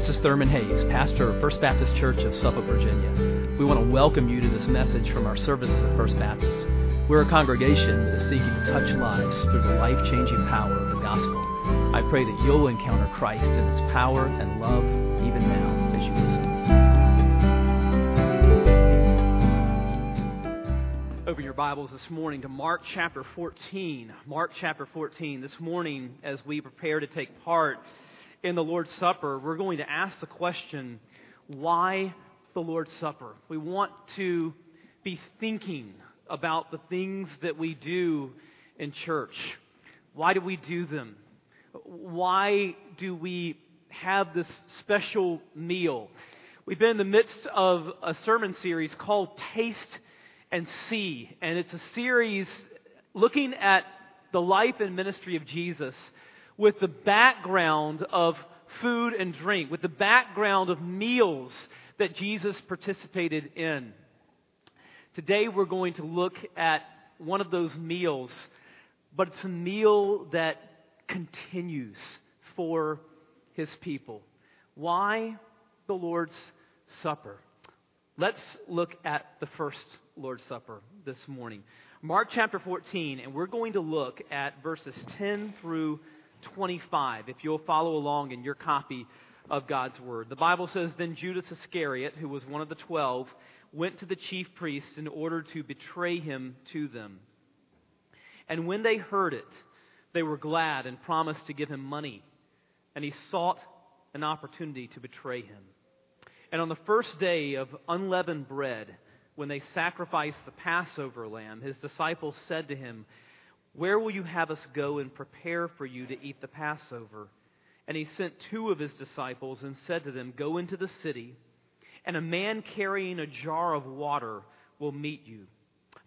This is Thurman Hayes, pastor of First Baptist Church of Suffolk, Virginia. We want to welcome you to this message from our services at First Baptist. We're a congregation that is seeking to touch lives through the life changing power of the gospel. I pray that you'll encounter Christ in his power and love even now as you listen. Open your Bibles this morning to Mark chapter 14. Mark chapter 14. This morning, as we prepare to take part in the Lord's Supper, we're going to ask the question why the Lord's Supper? We want to be thinking about the things that we do in church. Why do we do them? Why do we have this special meal? We've been in the midst of a sermon series called Taste and See, and it's a series looking at the life and ministry of Jesus with the background of food and drink, with the background of meals that Jesus participated in. Today we're going to look at one of those meals, but it's a meal that continues for his people. Why the Lord's Supper? Let's look at the first Lord's Supper this morning. Mark chapter 14, and we're going to look at verses 10 through 25, if you'll follow along in your copy of God's Word. The Bible says, Then Judas Iscariot, who was one of the twelve, went to the chief priests in order to betray him to them. And when they heard it, they were glad and promised to give him money. And he sought an opportunity to betray him. And on the first day of unleavened bread, when they sacrificed the Passover lamb, his disciples said to him, where will you have us go and prepare for you to eat the Passover? And he sent two of his disciples and said to them, Go into the city, and a man carrying a jar of water will meet you.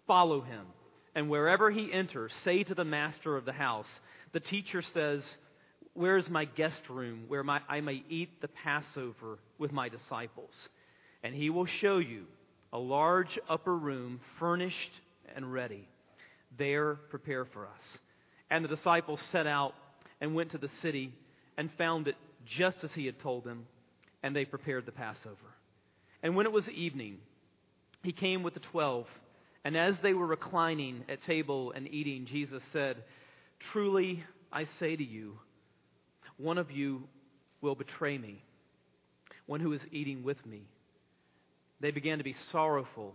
Follow him, and wherever he enters, say to the master of the house, The teacher says, Where is my guest room where my, I may eat the Passover with my disciples? And he will show you a large upper room furnished and ready there prepare for us. And the disciples set out and went to the city and found it just as he had told them, and they prepared the Passover. And when it was evening, he came with the twelve, and as they were reclining at table and eating, Jesus said, Truly I say to you, one of you will betray me, one who is eating with me. They began to be sorrowful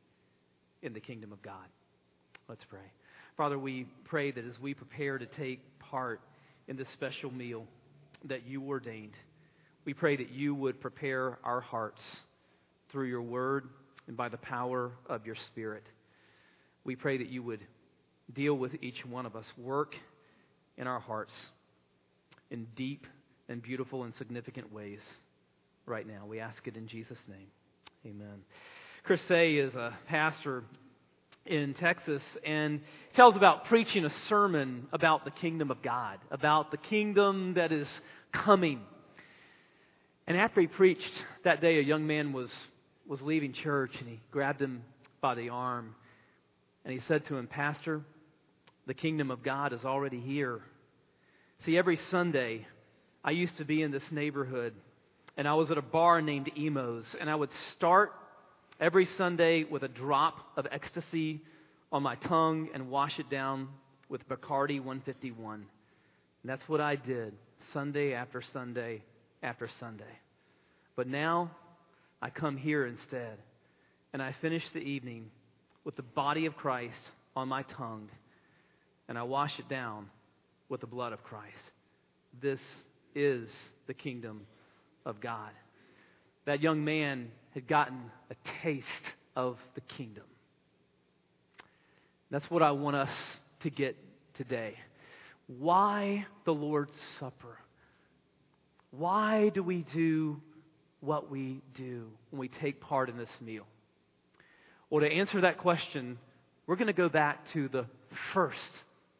in the kingdom of God. Let's pray. Father, we pray that as we prepare to take part in this special meal that you ordained, we pray that you would prepare our hearts through your word and by the power of your spirit. We pray that you would deal with each one of us, work in our hearts in deep and beautiful and significant ways right now. We ask it in Jesus' name. Amen. Chris Seay is a pastor in Texas and tells about preaching a sermon about the kingdom of God, about the kingdom that is coming. And after he preached that day, a young man was, was leaving church and he grabbed him by the arm and he said to him, Pastor, the kingdom of God is already here. See, every Sunday, I used to be in this neighborhood and I was at a bar named Emo's and I would start every Sunday with a drop of ecstasy on my tongue and wash it down with Bacardi 151. And that's what I did Sunday after Sunday after Sunday. But now I come here instead, and I finish the evening with the body of Christ on my tongue, and I wash it down with the blood of Christ. This is the kingdom of God. That young man had gotten a taste of the kingdom. That's what I want us to get today. Why the Lord's Supper? Why do we do what we do when we take part in this meal? Well, to answer that question, we're going to go back to the first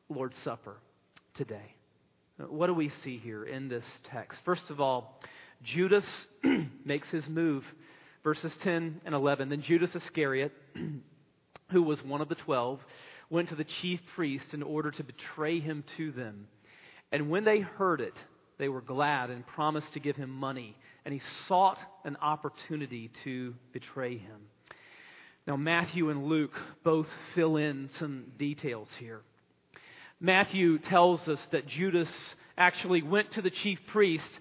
Lord's Supper today. What do we see here in this text? First of all, Judas makes his move. Verses 10 and 11. Then Judas Iscariot, who was one of the twelve, went to the chief priests in order to betray him to them. And when they heard it, they were glad and promised to give him money. And he sought an opportunity to betray him. Now, Matthew and Luke both fill in some details here. Matthew tells us that Judas actually went to the chief priests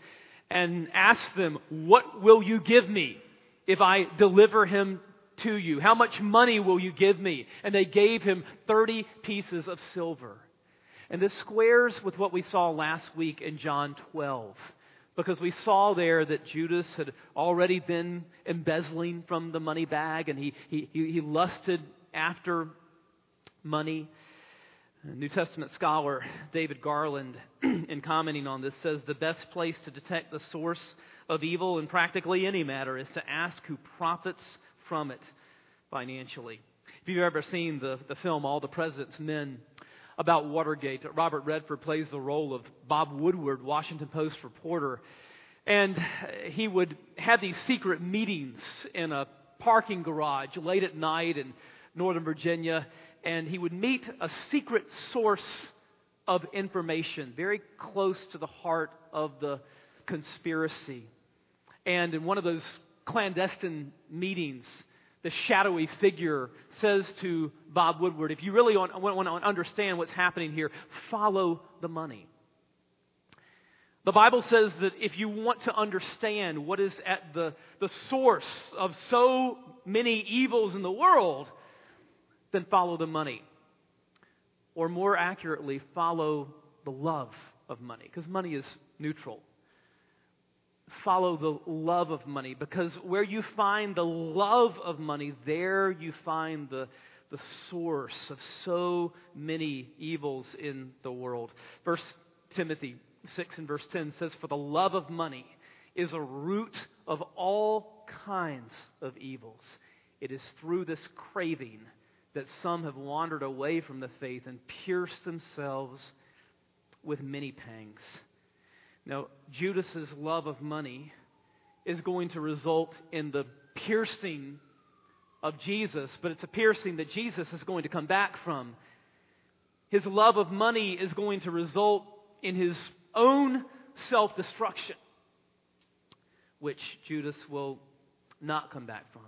and asked them, What will you give me if I deliver him to you? How much money will you give me? And they gave him 30 pieces of silver. And this squares with what we saw last week in John 12. Because we saw there that Judas had already been embezzling from the money bag and he, he, he lusted after money. New Testament scholar David Garland, in commenting on this, says the best place to detect the source of evil in practically any matter is to ask who profits from it financially. If you've ever seen the, the film All the President's Men about Watergate, Robert Redford plays the role of Bob Woodward, Washington Post reporter. And he would have these secret meetings in a parking garage late at night in Northern Virginia and he would meet a secret source of information very close to the heart of the conspiracy. And in one of those clandestine meetings, the shadowy figure says to Bob Woodward, if you really want, want to understand what's happening here, follow the money. The Bible says that if you want to understand what is at the, the source of so many evils in the world, then follow the money. Or more accurately, follow the love of money, because money is neutral. Follow the love of money, because where you find the love of money, there you find the, the source of so many evils in the world. First Timothy 6 and verse 10 says, For the love of money is a root of all kinds of evils. It is through this craving that some have wandered away from the faith and pierced themselves with many pangs. Now, Judas's love of money is going to result in the piercing of Jesus, but it's a piercing that Jesus is going to come back from. His love of money is going to result in his own self destruction, which Judas will not come back from.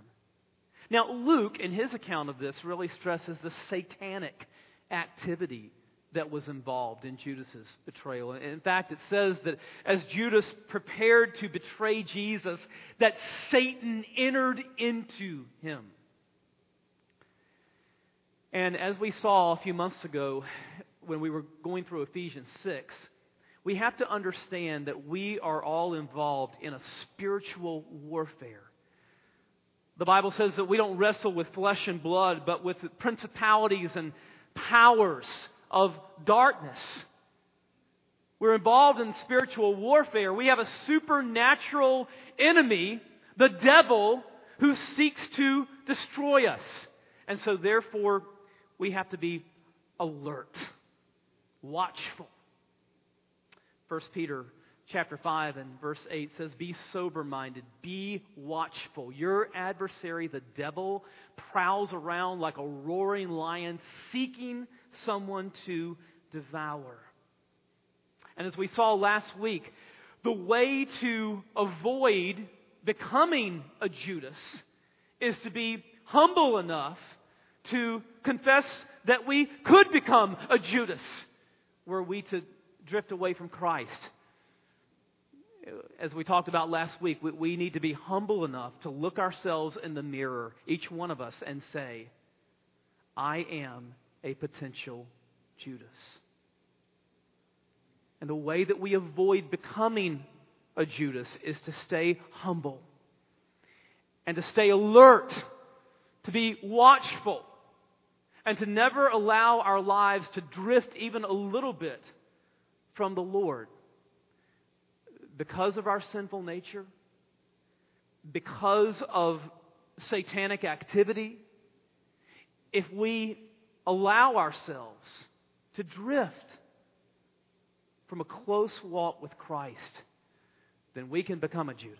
Now, Luke, in his account of this, really stresses the satanic activity that was involved in Judas's betrayal. In fact, it says that as Judas prepared to betray Jesus, that Satan entered into him. And as we saw a few months ago when we were going through Ephesians 6, we have to understand that we are all involved in a spiritual warfare. The Bible says that we don't wrestle with flesh and blood, but with principalities and powers of darkness. We're involved in spiritual warfare. We have a supernatural enemy, the devil, who seeks to destroy us. And so, therefore, we have to be alert, watchful. 1 Peter chapter 5 and verse 8 says, Be sober minded, be watchful. Your adversary, the devil, prowls around like a roaring lion, seeking someone to devour. And as we saw last week, the way to avoid becoming a Judas is to be humble enough to confess that we could become a Judas were we to drift away from Christ as we talked about last week, we, we need to be humble enough to look ourselves in the mirror, each one of us, and say, I am a potential Judas. And the way that we avoid becoming a Judas is to stay humble and to stay alert, to be watchful, and to never allow our lives to drift even a little bit from the Lord because of our sinful nature, because of satanic activity, if we allow ourselves to drift from a close walk with Christ, then we can become a Judas.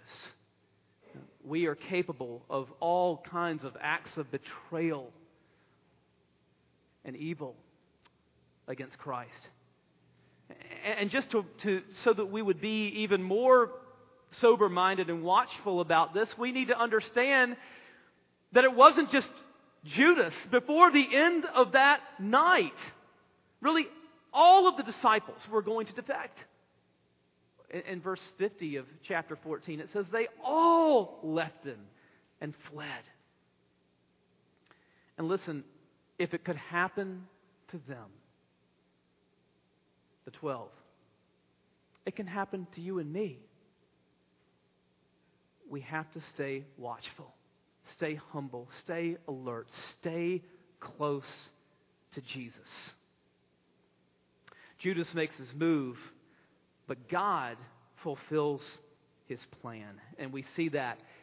We are capable of all kinds of acts of betrayal and evil against Christ. And just to, to, so that we would be even more sober minded and watchful about this, we need to understand that it wasn't just Judas. Before the end of that night, really all of the disciples were going to defect. In, in verse 50 of chapter 14, it says, They all left him and fled. And listen, if it could happen to them, the 12. It can happen to you and me. We have to stay watchful, stay humble, stay alert, stay close to Jesus. Judas makes his move, but God fulfills his plan. And we see that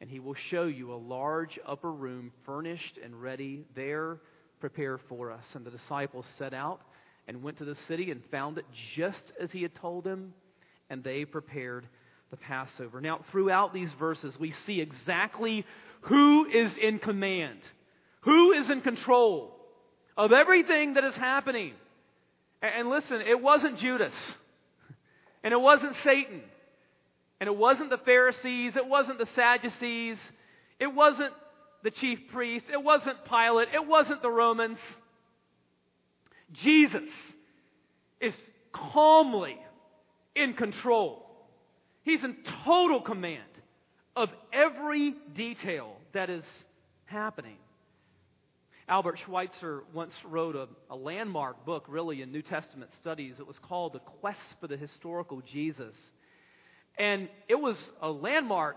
And he will show you a large upper room furnished and ready there prepare for us. And the disciples set out and went to the city and found it just as he had told them and they prepared the passover. Now throughout these verses we see exactly who is in command who is in control of everything that is happening. And listen it wasn't judas and it wasn't satan and it wasn't the Pharisees, it wasn't the Sadducees, it wasn't the chief priests, it wasn't Pilate, it wasn't the Romans. Jesus is calmly in control. He's in total command of every detail that is happening. Albert Schweitzer once wrote a, a, landmark book, really, in New Testament studies. It was called The Quest for the Historical Jesus. And it was a landmark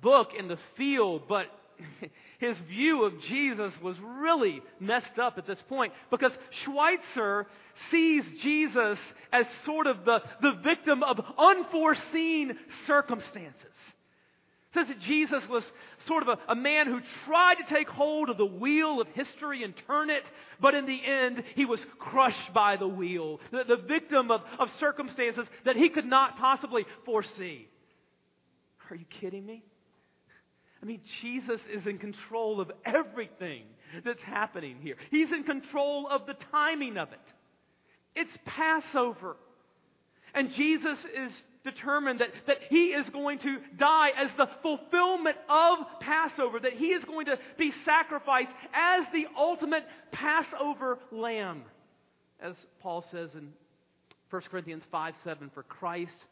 book in the field, but his view of Jesus was really messed up at this point because Schweitzer sees Jesus as sort of the, the victim of unforeseen circumstances. Says that Jesus was sort of a, a man who tried to take hold of the wheel of history and turn it, but in the end, he was crushed by the wheel, the, the victim of, of circumstances that he could not possibly foresee. Are you kidding me? I mean, Jesus is in control of everything that's happening here. He's in control of the timing of it. It's Passover. And Jesus is determined that, that he is going to die as the fulfillment of Passover, that he is going to be sacrificed as the ultimate Passover lamb. As Paul says in 1 Corinthians 5 7, for Christ,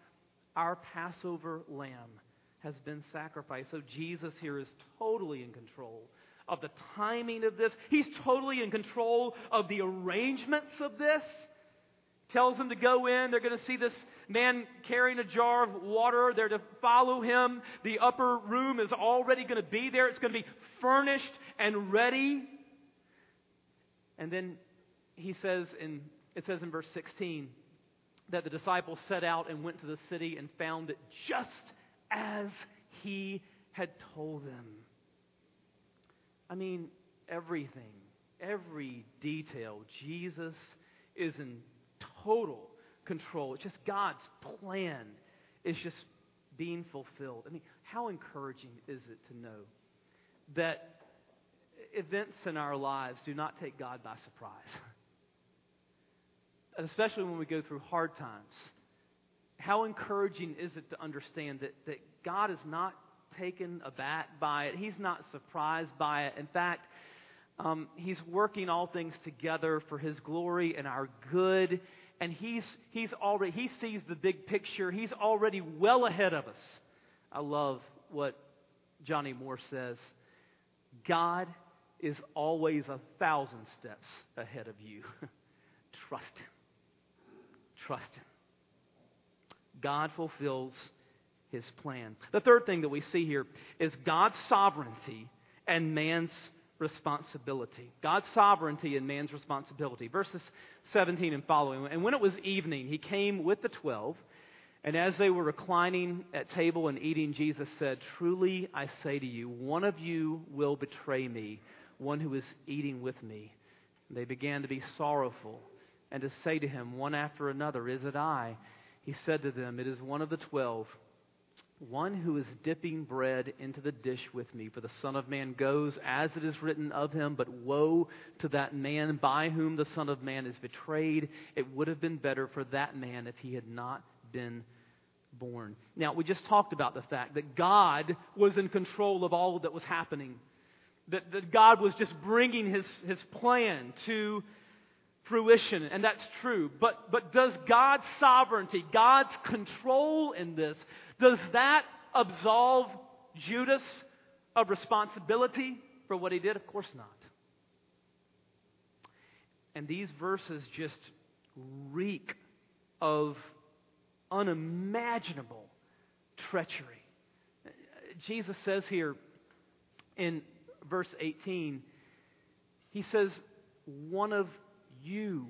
our Passover lamb, has been sacrificed. So Jesus here is totally in control of the timing of this. He's totally in control of the arrangements of this tells them to go in. They're going to see this man carrying a jar of water. They're to follow him. The upper room is already going to be there. It's going to be furnished and ready. And then he says in it says in verse 16 that the disciples set out and went to the city and found it just as he had told them. I mean, everything, every detail, Jesus is in total control. It's just God's plan is just being fulfilled. I mean, how encouraging is it to know that events in our lives do not take God by surprise? And especially when we go through hard times. How encouraging is it to understand that, that God is not taken aback by it? He's not surprised by it. In fact, um, He's working all things together for His glory and our good and he's, he's already, he sees the big picture. He's already well ahead of us. I love what Johnny Moore says. God is always a thousand steps ahead of you. Trust Him. Trust Him. God fulfills His plan. The third thing that we see here is God's sovereignty and man's responsibility. God's sovereignty and man's responsibility. Verses 17 and following. And when it was evening, he came with the twelve. And as they were reclining at table and eating, Jesus said, Truly I say to you, one of you will betray me, one who is eating with me. And they began to be sorrowful and to say to him one after another, Is it I? He said to them, It is one of the twelve one who is dipping bread into the dish with me. For the Son of Man goes as it is written of him, but woe to that man by whom the Son of Man is betrayed. It would have been better for that man if he had not been born. Now, we just talked about the fact that God was in control of all that was happening, that, that God was just bringing his, his plan to fruition, and that's true. But, but does God's sovereignty, God's control in this, does that absolve Judas of responsibility for what he did? Of course not. And these verses just reek of unimaginable treachery. Jesus says here in verse 18, he says, One of you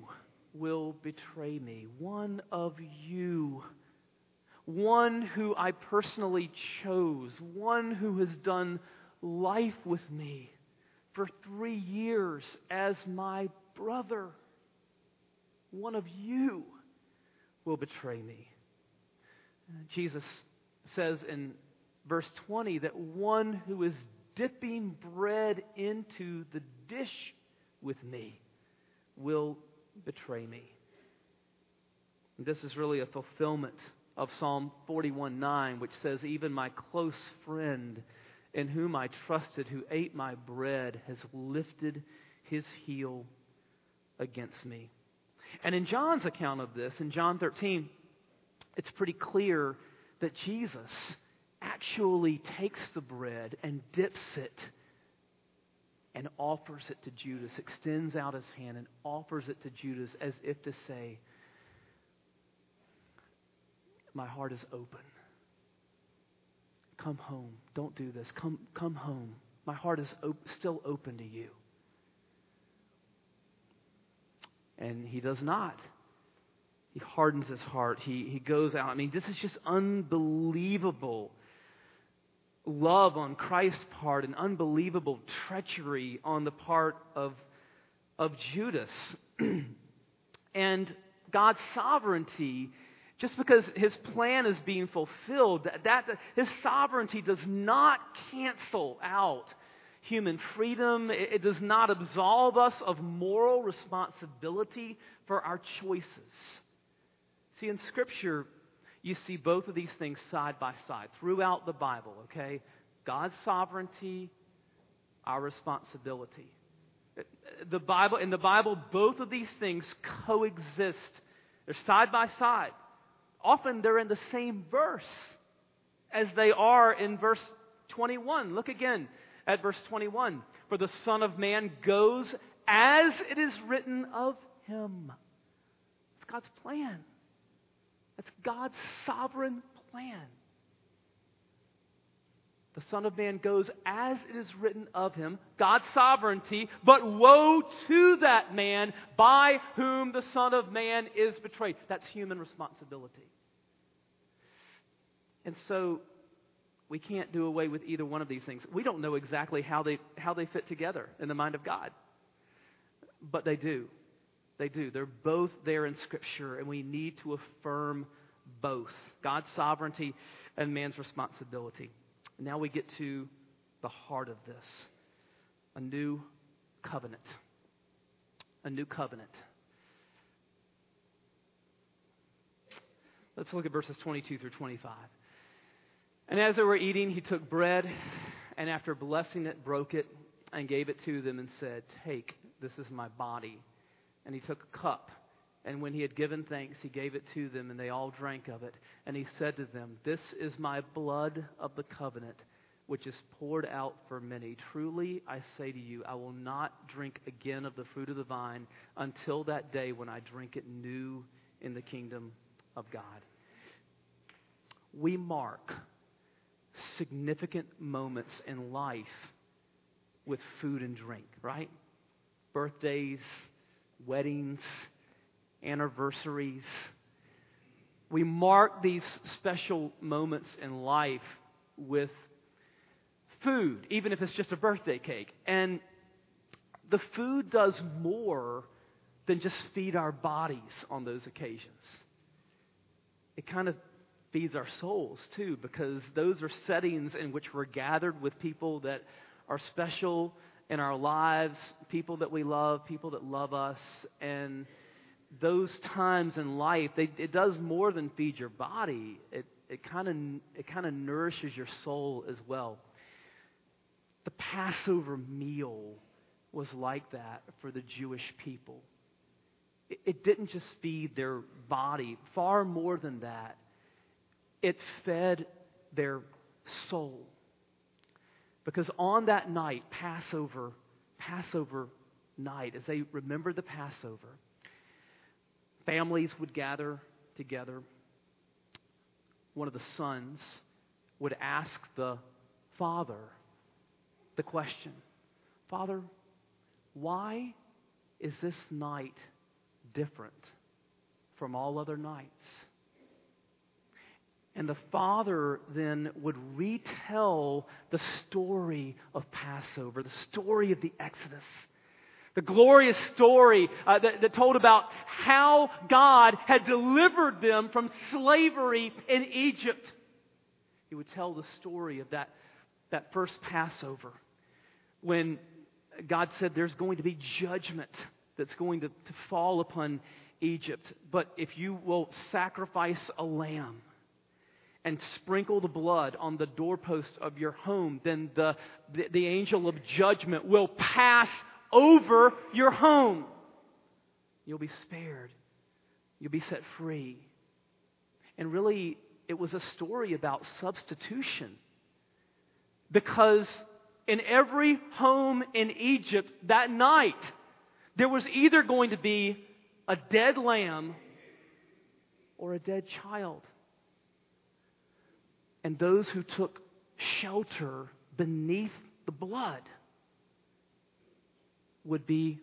will betray me. One of you one who I personally chose, one who has done life with me for three years as my brother. One of you will betray me. Jesus says in verse 20 that one who is dipping bread into the dish with me will betray me. This is really a fulfillment of Psalm 41 9, which says, Even my close friend in whom I trusted, who ate my bread, has lifted his heel against me. And in John's account of this, in John 13, it's pretty clear that Jesus actually takes the bread and dips it and offers it to Judas, extends out his hand and offers it to Judas as if to say, my heart is open. Come home. Don't do this. Come, come home. My heart is op- still open to you. And he does not. He hardens his heart. He, he goes out. I mean, this is just unbelievable love on Christ's part and unbelievable treachery on the part of, of Judas. and God's sovereignty just because his plan is being fulfilled, that, that his sovereignty does not cancel out human freedom. It, it does not absolve us of moral responsibility for our choices. See, in Scripture, you see both of these things side by side throughout the Bible, okay? God's sovereignty, our responsibility. The Bible, in the Bible, both of these things coexist. They're side by side often they're in the same verse as they are in verse 21. Look again at verse 21. For the Son of Man goes as it is written of him. It's God's plan. That's God's sovereign plan. The Son of Man goes as it is written of him, God's sovereignty, but woe to that man by whom the Son of Man is betrayed. That's human responsibility. And so we can't do away with either one of these things. We don't know exactly how they, how they fit together in the mind of God, but they do. They do. They're both there in Scripture, and we need to affirm both God's sovereignty and man's responsibility. Now we get to the heart of this a new covenant. A new covenant. Let's look at verses 22 through 25. And as they were eating, he took bread and after blessing it, broke it and gave it to them and said, Take, this is my body. And he took a cup. And when he had given thanks, he gave it to them, and they all drank of it. And he said to them, This is my blood of the covenant, which is poured out for many. Truly, I say to you, I will not drink again of the fruit of the vine until that day when I drink it new in the kingdom of God. We mark significant moments in life with food and drink, right? Birthdays, weddings, anniversaries. We mark these special moments in life with food, even if it's just a birthday cake. And the food does more than just feed our bodies on those occasions. It kind of feeds our souls too, because those are settings in which we're gathered with people that are special in our lives, people that we love, people that love us, and those times in life, they, it does more than feed your body. It it kind of it kind of nourishes your soul as well. The Passover meal was like that for the Jewish people. It, it didn't just feed their body; far more than that, it fed their soul. Because on that night, Passover, Passover night, as they remembered the Passover, families would gather together. One of the sons would ask the father the question Father, why is this night different from all other nights? And the father then would retell the story of Passover, the story of the Exodus. The glorious story uh, that, that told about how God had delivered them from slavery in Egypt. He would tell the story of that, that first Passover when God said there's going to be judgment that's going to, to fall upon Egypt. But if you will sacrifice a lamb, and sprinkle the blood on the doorpost of your home, then the, the, the, angel of judgment will pass over your home. You'll be spared. You'll be set free. And really, it was a story about substitution. Because in every home in Egypt that night, there was either going to be a dead lamb or a dead child and those who took shelter beneath the blood would be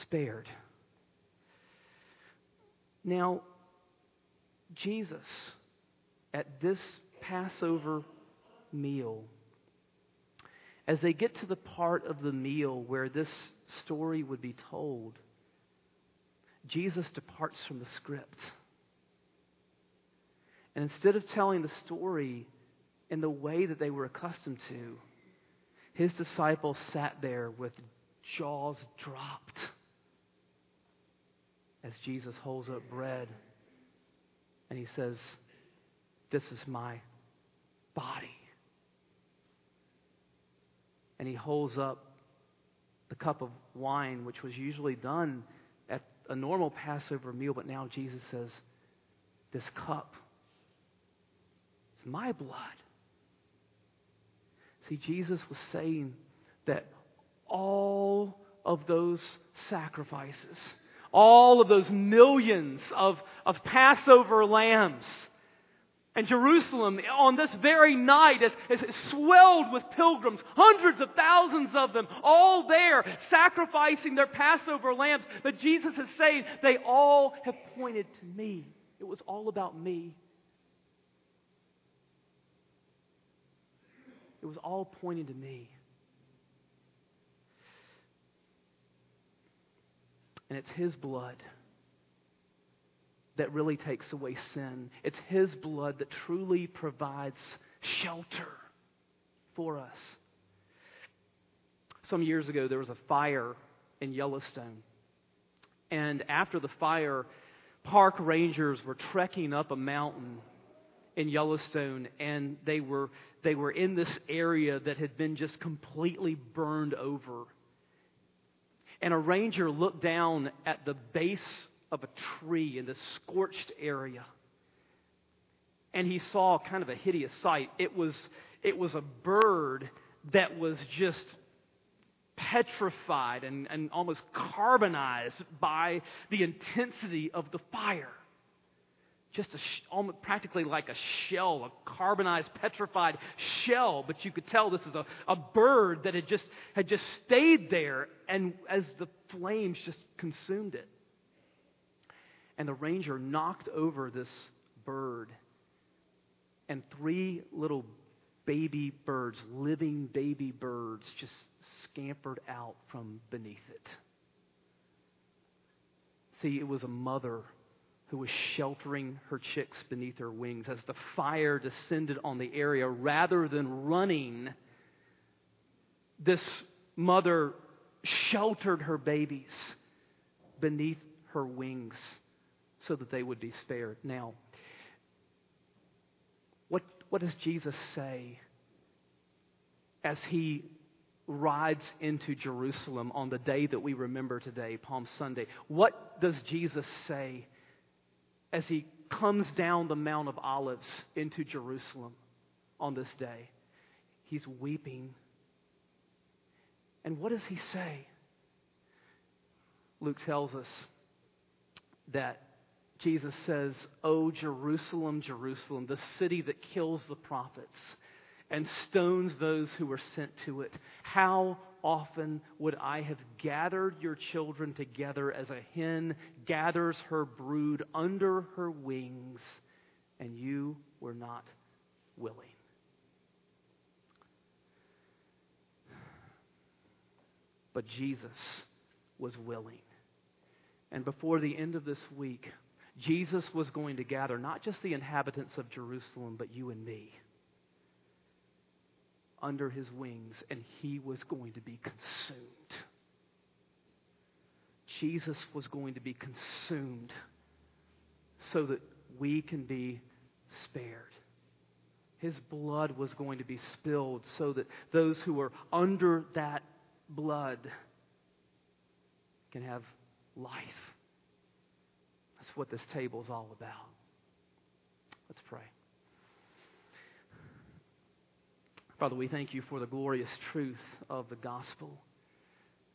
spared. Now, Jesus, at this Passover meal, as they get to the part of the meal where this story would be told, Jesus departs from the script. And instead of telling the story in the way that they were accustomed to, his disciples sat there with jaws dropped as Jesus holds up bread and he says, This is my body. And he holds up the cup of wine, which was usually done at a normal Passover meal, but now Jesus says, This cup is my blood. See, Jesus was saying that all of those sacrifices, all of those millions of, of Passover lambs, and Jerusalem on this very night is, is swelled with pilgrims, hundreds of thousands of them, all there sacrificing their Passover lambs. But Jesus is saying they all have pointed to me. It was all about me. It was all pointing to me. And it's His blood that really takes away sin. It's His blood that truly provides shelter for us. Some years ago, there was a fire in Yellowstone. And after the fire, park rangers were trekking up a mountain in Yellowstone, and they were, they were in this area that had been just completely burned over. And a ranger looked down at the base of a tree in this scorched area. And he saw kind of a hideous sight. It was, it was a bird that was just petrified and, and almost carbonized by the intensity of the fire. Just a, almost practically like a shell, a carbonized, petrified shell, but you could tell this is a, a bird that had just, had just stayed there and as the flames just consumed it. And the ranger knocked over this bird, and three little baby birds, living baby birds, just scampered out from beneath it. See, it was a mother who was sheltering her chicks beneath her wings as the fire descended on the area. Rather than running, this mother sheltered her babies beneath her wings so that they would be spared. Now, what, what does Jesus say as he rides into Jerusalem on the day that we remember today, Palm Sunday? What does Jesus say as he comes down the Mount of Olives into Jerusalem on this day? He's weeping. And what does he say? Luke tells us that Jesus says, Oh, Jerusalem, Jerusalem, the city that kills the prophets and stones those who were sent to it. How often would I have gathered your children together as a hen gathers her brood under her wings, and you were not willing? But Jesus was willing. And before the end of this week, Jesus was going to gather not just the inhabitants of Jerusalem, but you and me under his wings, and he was going to be consumed. Jesus was going to be consumed so that we can be spared. His blood was going to be spilled so that those who are under that blood can have life. That's what this table is all about. Let's pray. Father, we thank you for the glorious truth of the gospel.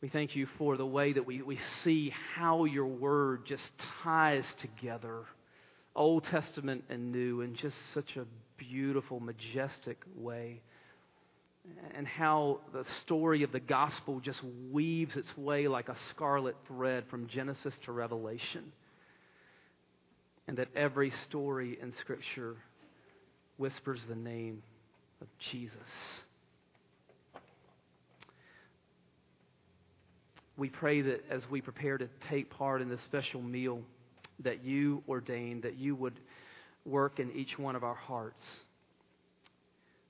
We thank you for the way that we, we see how your word just ties together Old Testament and New in just such a beautiful, majestic way. And how the story of the gospel just weaves its way like a scarlet thread from Genesis to Revelation and that every story in Scripture whispers the name of Jesus. We pray that as we prepare to take part in this special meal that you ordained, that you would work in each one of our hearts.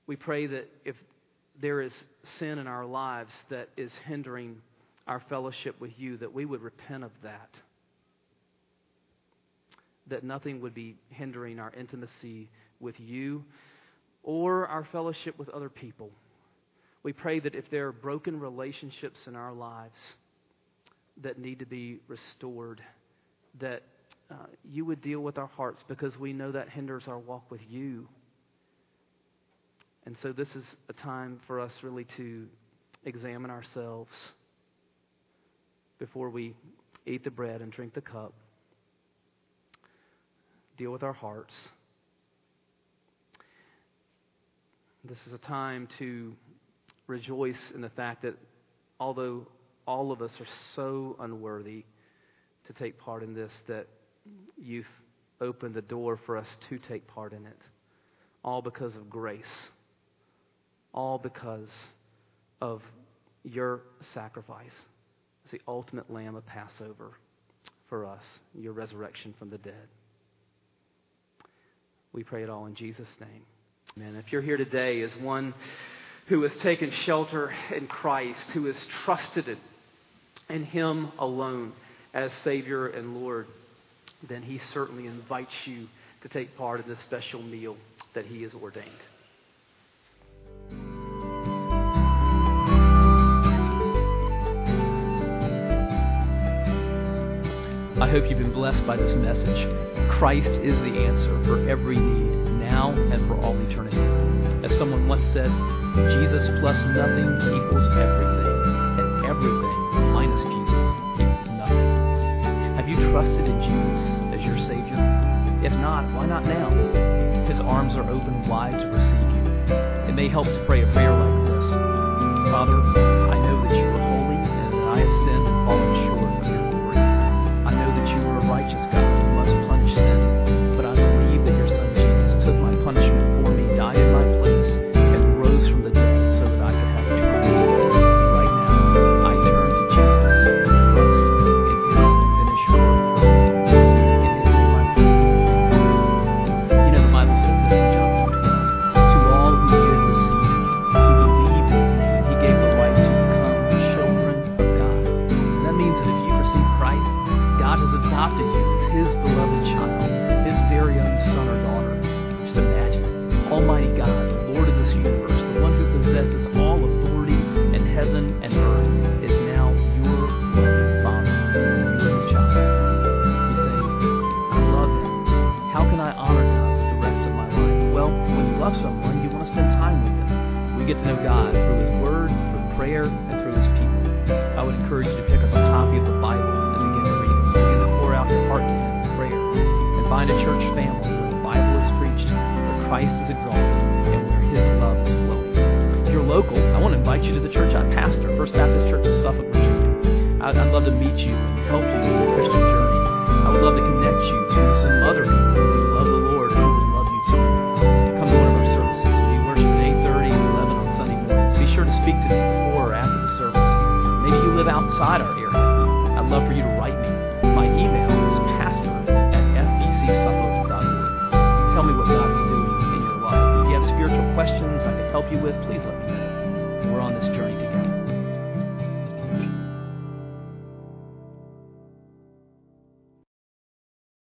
We pray that if there is sin in our lives that is hindering our fellowship with you, that we would repent of that that nothing would be hindering our intimacy with you or our fellowship with other people. We pray that if there are broken relationships in our lives that need to be restored, that uh, you would deal with our hearts because we know that hinders our walk with you. And so this is a time for us really to examine ourselves before we eat the bread and drink the cup deal with our hearts. This is a time to rejoice in the fact that although all of us are so unworthy to take part in this, that you've opened the door for us to take part in it. All because of grace. All because of your sacrifice as the ultimate lamb of Passover for us, your resurrection from the dead. We pray it all in Jesus' name. Amen. If you're here today as one who has taken shelter in Christ, who has trusted in Him alone as Savior and Lord, then He certainly invites you to take part in this special meal that He has ordained. I hope you've been blessed by this message. Christ is the answer for every need, now and for all eternity. As someone once said, Jesus plus nothing equals everything, and everything minus Jesus equals nothing. Have you trusted in Jesus as your Savior? If not, why not now? His arms are open wide to receive you. It may help to pray a prayer like this Father, get to know God through his word, through prayer, and through his people. I would encourage you to pick up a copy of the Bible and begin to read it. Begin to pour out your heart to him in prayer. And find a church family where the Bible is preached, where Christ is exalted, and where his love is flowing. If you're local, I want to invite you to the church I pastor, First Baptist Church of Suffolk, Virginia. I'd, love to meet you and help you in your Christian journey. I would love to connect you to some other people